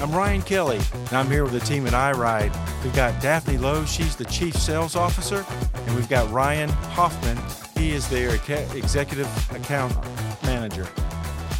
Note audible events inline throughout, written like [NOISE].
I'm Ryan Kelly, and I'm here with the team at EYERIDE. We've got Daphnie Lowe, she's the Chief Sales Officer, and we've got Ryan Hoffman, he is their Executive Account Manager.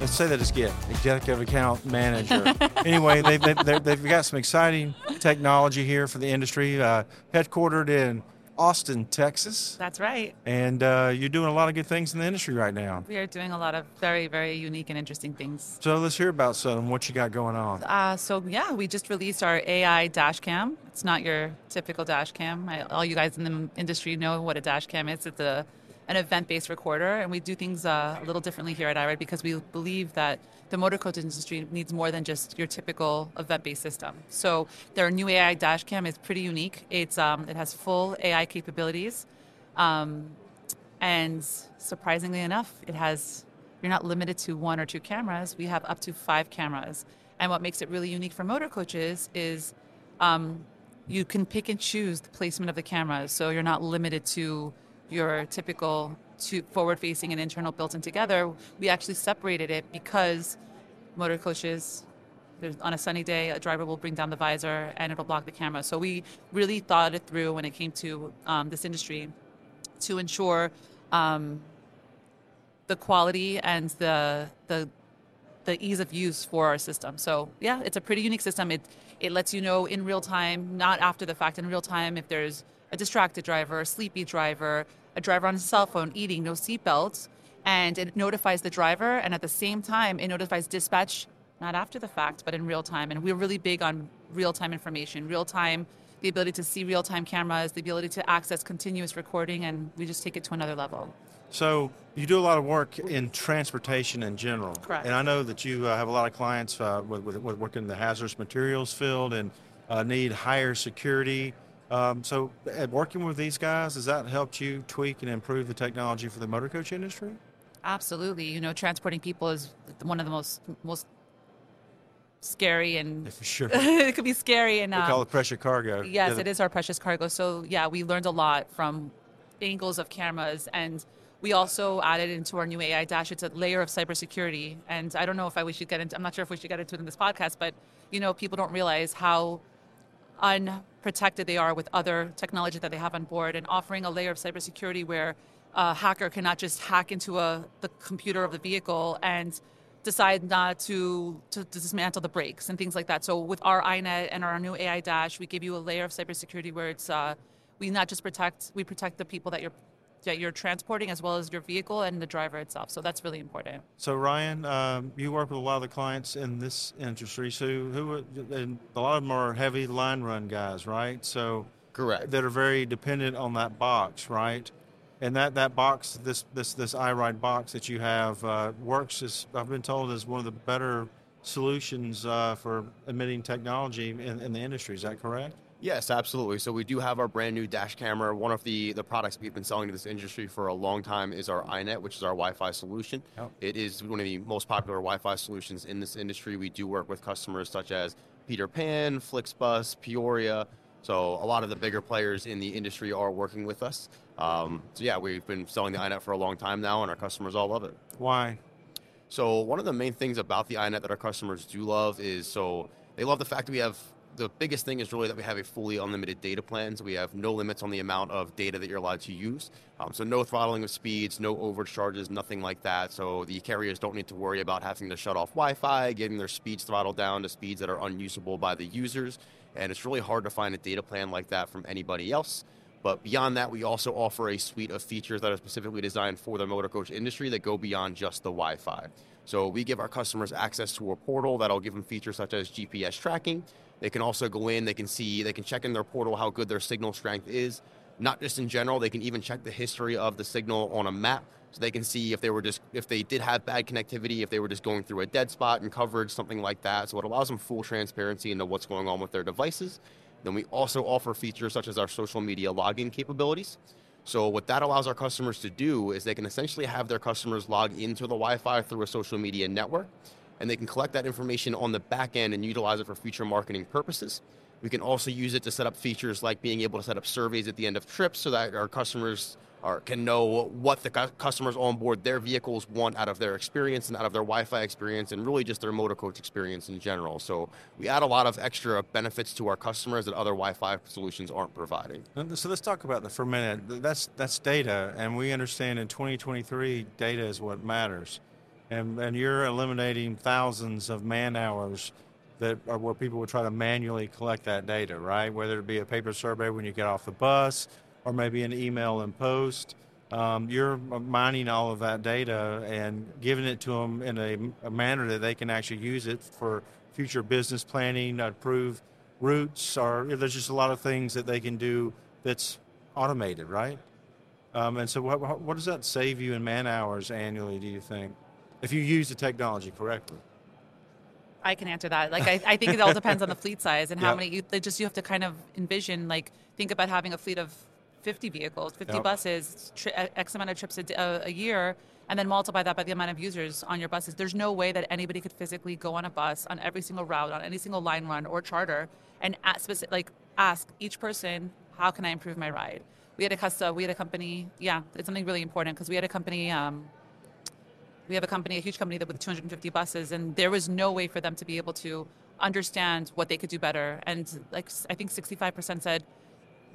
Let's say that again, Executive Account Manager. [LAUGHS] anyway, they've, they've, they've, got some exciting technology here for the industry, uh, headquartered in Austin, Texas. That's right. And uh, you're doing a lot of good things in the industry right now. We are doing a lot of very, very unique and interesting things. So let's hear about some what you got going on. Uh, so yeah, we just released our AI dash cam. It's not your typical dash cam. I, all you guys in the industry know what a dash cam is. It's a an event-based recorder, and we do things uh, a little differently here at EYERIDE because we believe that the motor coach industry needs more than just your typical event-based system. So their new AI dashcam is pretty unique. It's um, it has full AI capabilities, um, and surprisingly enough, it has you're not limited to one or two cameras. We have up to five cameras, and what makes it really unique for motor coaches is. Um, you can pick and choose the placement of the cameras, so you're not limited to your typical forward facing and internal built in together, we actually separated it because motor coaches on a sunny day, a driver will bring down the visor and it'll block the camera. So we really thought it through when it came to um, this industry to ensure um, the quality and the the the ease of use for our system. So yeah, it's a pretty unique system. It it lets you know in real time, not after the fact, in real time if there's a distracted driver, a sleepy driver, a driver on his cell phone eating, no seatbelts, and it notifies the driver, and at the same time, it notifies dispatch, not after the fact, but in real time. And we're really big on real time information, real time, the ability to see real time cameras, the ability to access continuous recording, and we just take it to another level. So you do a lot of work in transportation in general. Correct. And I know that you uh, have a lot of clients uh, with, with, with working in the hazardous materials field and uh, need higher security um, so, working with these guys, has that helped you tweak and improve the technology for the motor coach industry? Absolutely. You know, transporting people is one of the most most scary and yeah, for sure [LAUGHS] it could be scary and we um, call it precious cargo. Yes, yeah. it is our precious cargo. So yeah, we learned a lot from angles of cameras and. We also added into our new AI dash. It's a layer of cybersecurity, and I don't know if I we should get into. I'm not sure if we should get into it in this podcast, but you know, people don't realize how unprotected they are with other technology that they have on board and offering a layer of cybersecurity where a hacker cannot just hack into a, the computer of the vehicle and decide not to, to, dismantle the brakes and things like that. So with our iNet and our new AI Dash, we give you a layer of cybersecurity where it's uh, we not just protect we protect the people that you're that you're transporting as well as your vehicle and the driver itself. So that's really important. So Ryan, um, you work with a lot of the clients in this industry. So who and a lot of them are heavy line run guys, right? So correct that are very dependent on that box, right? And that, that box, this this this EYERIDE box that you have uh, works as I've been told is one of the better solutions uh, for emitting technology in, in the industry. Is that correct? Yes, absolutely. So we do have our brand new dash camera. One of the, the products we've been selling to this industry for a long time is our iNet, which is our Wi-Fi solution. Oh. It is one of the most popular Wi-Fi solutions in this industry. We do work with customers such as Peter Pan, Flixbus, Peoria. So a lot of the bigger players in the industry are working with us. Um, so yeah, we've been selling the iNet for a long time now, and our customers all love it. Why? So one of the main things about the iNet that our customers do love is so they love the fact that we have the biggest thing is really that we have a fully unlimited data plan. So we have no limits on the amount of data that you're allowed to use. Um, so no throttling of speeds, no overcharges, nothing like that. So the carriers don't need to worry about having to shut off Wi-Fi, getting their speeds throttled down to speeds that are unusable by the users. And it's really hard to find a data plan like that from anybody else. But beyond that, we also offer a suite of features that are specifically designed for the motor coach industry that go beyond just the Wi Fi. So we give our customers access to a portal that'll give them features such as GPS tracking, they can also go in, they can see, they can check in their portal how good their signal strength is. Not just in general, they can even check the history of the signal on a map so they can see if they were just if they did have bad connectivity, if they were just going through a dead spot in coverage, something like that. So it allows them full transparency into what's going on with their devices. Then we also offer features such as our social media login capabilities. So what that allows our customers to do is they can essentially have their customers log into the Wi-Fi through a social media network and they can collect that information on the back end and utilize it for future marketing purposes. We can also use it to set up features like being able to set up surveys at the end of trips so that our customers are, can know what the customers on board their vehicles want out of their experience and out of their Wi-Fi experience and really just their motor coach experience in general. So we add a lot of extra benefits to our customers that other Wi-Fi solutions aren't providing. So let's talk about that for a minute. That's that's data, and we understand in 2023, data is what matters, and and you're eliminating thousands of man hours that are where people would try to manually collect that data, right? Whether it be a paper survey when you get off the bus, or maybe an email and post. Um, you're mining all of that data and giving it to them in a, a, manner that they can actually use it for future business planning, approve routes, or there's just a lot of things that they can do that's automated, right? Um, and so, what, what does that save you in man hours annually? Do you think, if you use the technology correctly? I can answer that. Like, I, I think it all depends on the fleet size and how yep. many. You, just you have to kind of envision, like, think about having a fleet of 50 vehicles, 50 yep. buses, tri- X amount of trips a, a, year, and then multiply that by the amount of users on your buses. There's no way that anybody could physically go on a bus on every single route, on any single line run or charter, and at specific, like ask each person, how can I improve my ride? We had a custom, we had a company, yeah, it's something really important because we had a company. Um, we have a company, a huge company that with 250 buses, and there was no way for them to be able to understand what they could do better. And like I think 65% said,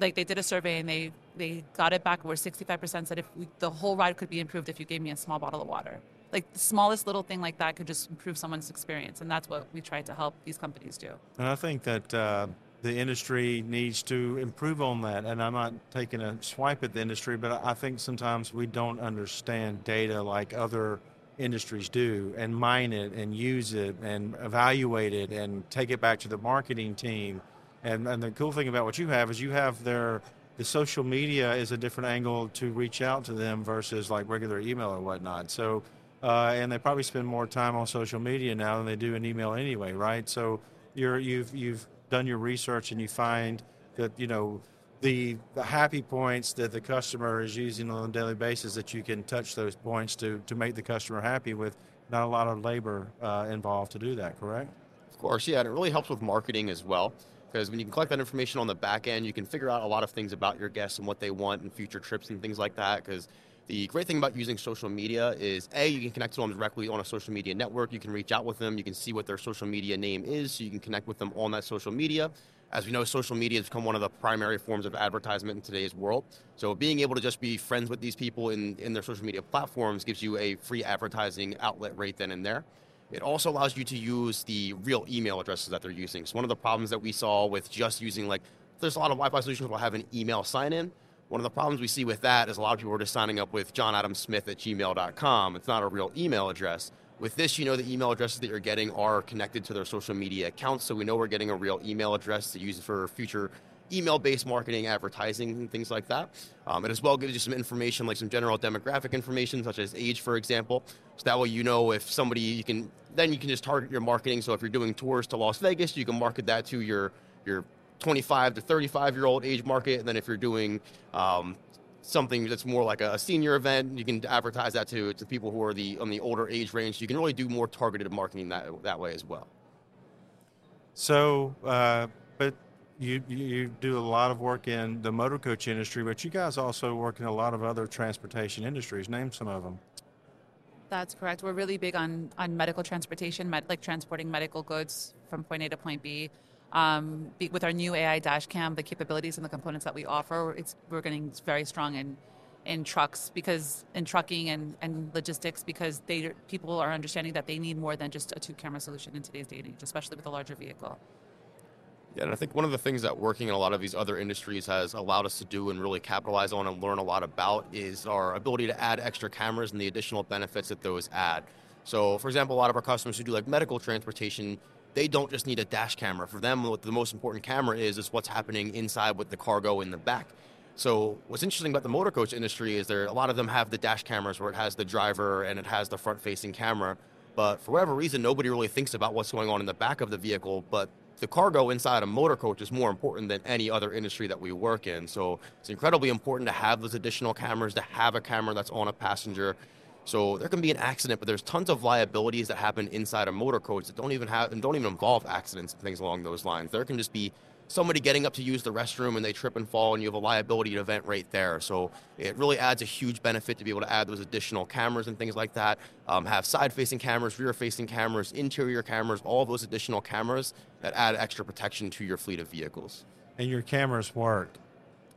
like they did a survey and they they got it back where 65% said if we, the whole ride could be improved if you gave me a small bottle of water. Like the smallest little thing like that could just improve someone's experience, and that's what we try to help these companies do. And I think that. Uh, the industry needs to improve on that. And I'm not taking a swipe at the industry, but I think sometimes we don't understand data like other industries do and mine it and use it and evaluate it and take it back to the marketing team. And, and the cool thing about what you have is you have their the social media is a different angle to reach out to them versus like regular email or whatnot. So, uh, and they probably spend more time on social media now than they do in email anyway, right? So you're you've you've done your research and you find that you know the, the happy points that the customer is using on a daily basis that you can touch those points to, to make the customer happy with not a lot of labor uh, involved to do that, correct? Of course, yeah, and it really helps with marketing as well. Because when you can collect that information on the back end, you can figure out a lot of things about your guests and what they want and future trips and things like that. Because the great thing about using social media is A, you can connect to them directly on a social media network. You can reach out with them. You can see what their social media name is, so you can connect with them on that social media. As we know, social media has become one of the primary forms of advertisement in today's world. So being able to just be friends with these people in, in their social media platforms gives you a free advertising outlet right then and there. It also allows you to use the real email addresses that they're using. So one of the problems that we saw with just using like, there's a lot of Wi-Fi solutions will have an email sign-in. One of the problems we see with that is a lot of people are just signing up with johnadamsmith at gmail.com. It's not a real email address. With this, you know the email addresses that you're getting are connected to their social media accounts, so we know we're getting a real email address to use for future email-based marketing, advertising, and things like that. Um, it as well gives you some information, like some general demographic information, such as age, for example. So that way, you know if somebody you can then you can just target your marketing. So if you're doing tours to Las Vegas, you can market that to your your 25 to 35 year old age market. And then if you're doing um, something that's more like a senior event, you can advertise that to, to people who are the on the older age range. You can really do more targeted marketing that that way as well. So, uh, but you you do a lot of work in the motor coach industry, but you guys also work in a lot of other transportation industries. Name some of them. That's correct. We're really big on on medical transportation, med, like transporting medical goods from point A to point B. Um, with our new AI dash cam, the capabilities and the components that we offer, we're getting very strong in in trucks because in trucking and, and logistics because they people are understanding that they need more than just a two camera solution in today's day and age, especially with a larger vehicle. Yeah, and I think one of the things that working in a lot of these other industries has allowed us to do and really capitalize on and learn a lot about is our ability to add extra cameras and the additional benefits that those add. So, for example, a lot of our customers who do like medical transportation, they don't just need a dash camera. For them, what the most important camera is is what's happening inside with the cargo in the back. So what's interesting about the motor coach industry is there a lot of them have the dash cameras where it has the driver and it has the front facing camera. But for whatever reason, nobody really thinks about what's going on in the back of the vehicle. But the cargo inside a motor coach is more important than any other industry that we work in. So it's incredibly important to have those additional cameras, to have a camera that's on a passenger So there can be an accident, but there's tons of liabilities that happen inside a motor coach that don't even have and don't even involve accidents and things along those lines. There can just be somebody getting up to use the restroom and they trip and fall and you have a liability event right there. So it really adds a huge benefit to be able to add those additional cameras and things like that. Um, have side facing cameras, rear facing cameras, interior cameras, all those additional cameras that add extra protection to your fleet of vehicles. And your cameras work.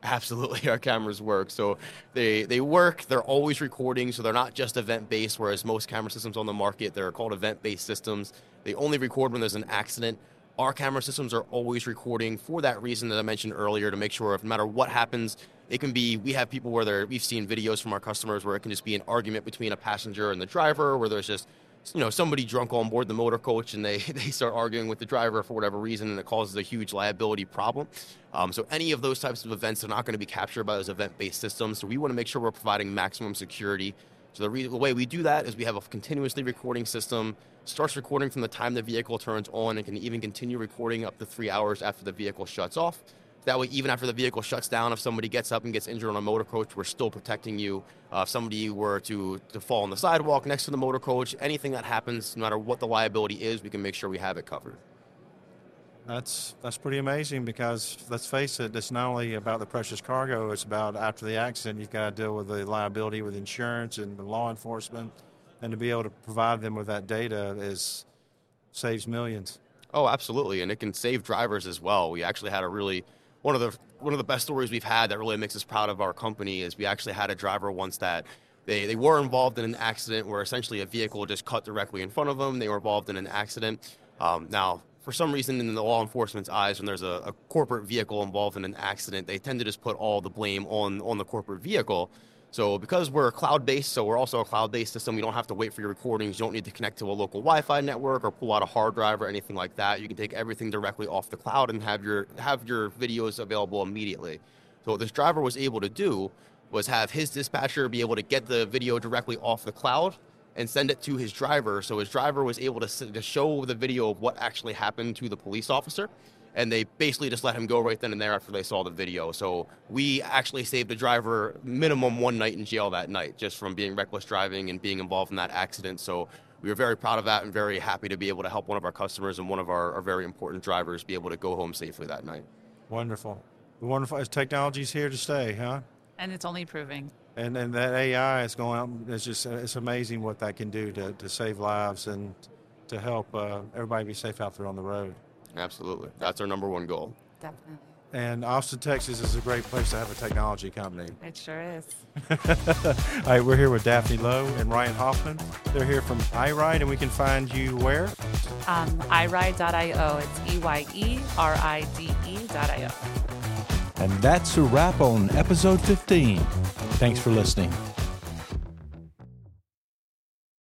Absolutely, [LAUGHS] our cameras work. So they they work. They're always recording, so they're not just event based. Whereas most camera systems on the market, they're called event based systems. They only record when there's an accident. Our camera systems are always recording for that reason that I mentioned earlier to make sure, if no matter what happens, it can be. We have people where. We've seen videos from our customers where it can just be an argument between a passenger and the driver, where there's just you know somebody drunk on board the motor coach and they, [LAUGHS] they start arguing with the driver for whatever reason and it causes a huge liability problem. Um, so any of those types of events are not going to be captured by those event-based systems. So we want to make sure we're providing maximum security. So the, re- the way we do that is we have a continuously recording system starts recording from the time the vehicle turns on and can even continue recording up to three hours after the vehicle shuts off that way, even after the vehicle shuts down, if somebody gets up and gets injured on a motor coach, we're still protecting you. Uh, if somebody were to, to fall on the sidewalk next to the motor coach, anything that happens, no matter what the liability is, we can make sure we have it covered. That's that's pretty amazing because let's face it, it's not only about the precious cargo. It's about after the accident, you've got to deal with the liability with insurance and law enforcement, and to be able to provide them with that data is saves millions. Oh, absolutely, and it can save drivers as well. We actually had a really one of the one of the best stories we've had that really makes us proud of our company is we actually had a driver once that they, they were involved in an accident where essentially a vehicle just cut directly in front of them. They were involved in an accident. Um, now, for some reason, in the law enforcement's eyes, when there's a, a corporate vehicle involved in an accident, they tend to just put all the blame on on the corporate vehicle. So because we're cloud based, so we're also a cloud based system, you don't have to wait for your recordings. You don't need to connect to a local Wi-Fi network or pull out a hard drive or anything like that. You can take everything directly off the cloud and have your have your videos available immediately. So what this driver was able to do was have his dispatcher be able to get the video directly off the cloud and send it to his driver. So his driver was able to, to show the video of what actually happened to the police officer and they basically just let him go right then and there after they saw the video. So we actually saved the driver minimum one night in jail that night just from being reckless driving and being involved in that accident. So we were very proud of that and very happy to be able to help one of our customers and one of our, our very important drivers be able to go home safely that night. Wonderful. Wonderful. Technology's here to stay, huh? And it's only improving. And and that AI is going out. It's just it's amazing what that can do to, to save lives and to help uh, everybody be safe out there on the road. Absolutely. That's our number one goal. Definitely. And Austin, Texas is a great place to have a technology company. It sure is. [LAUGHS] All right, we're here with Daphnie Lowe and Ryan Hoffman. They're here from EYERIDE, and we can find you where? Um, EYERIDE.io. It's E Y E R I D E.io. And that's a wrap on episode 15. Thanks for listening.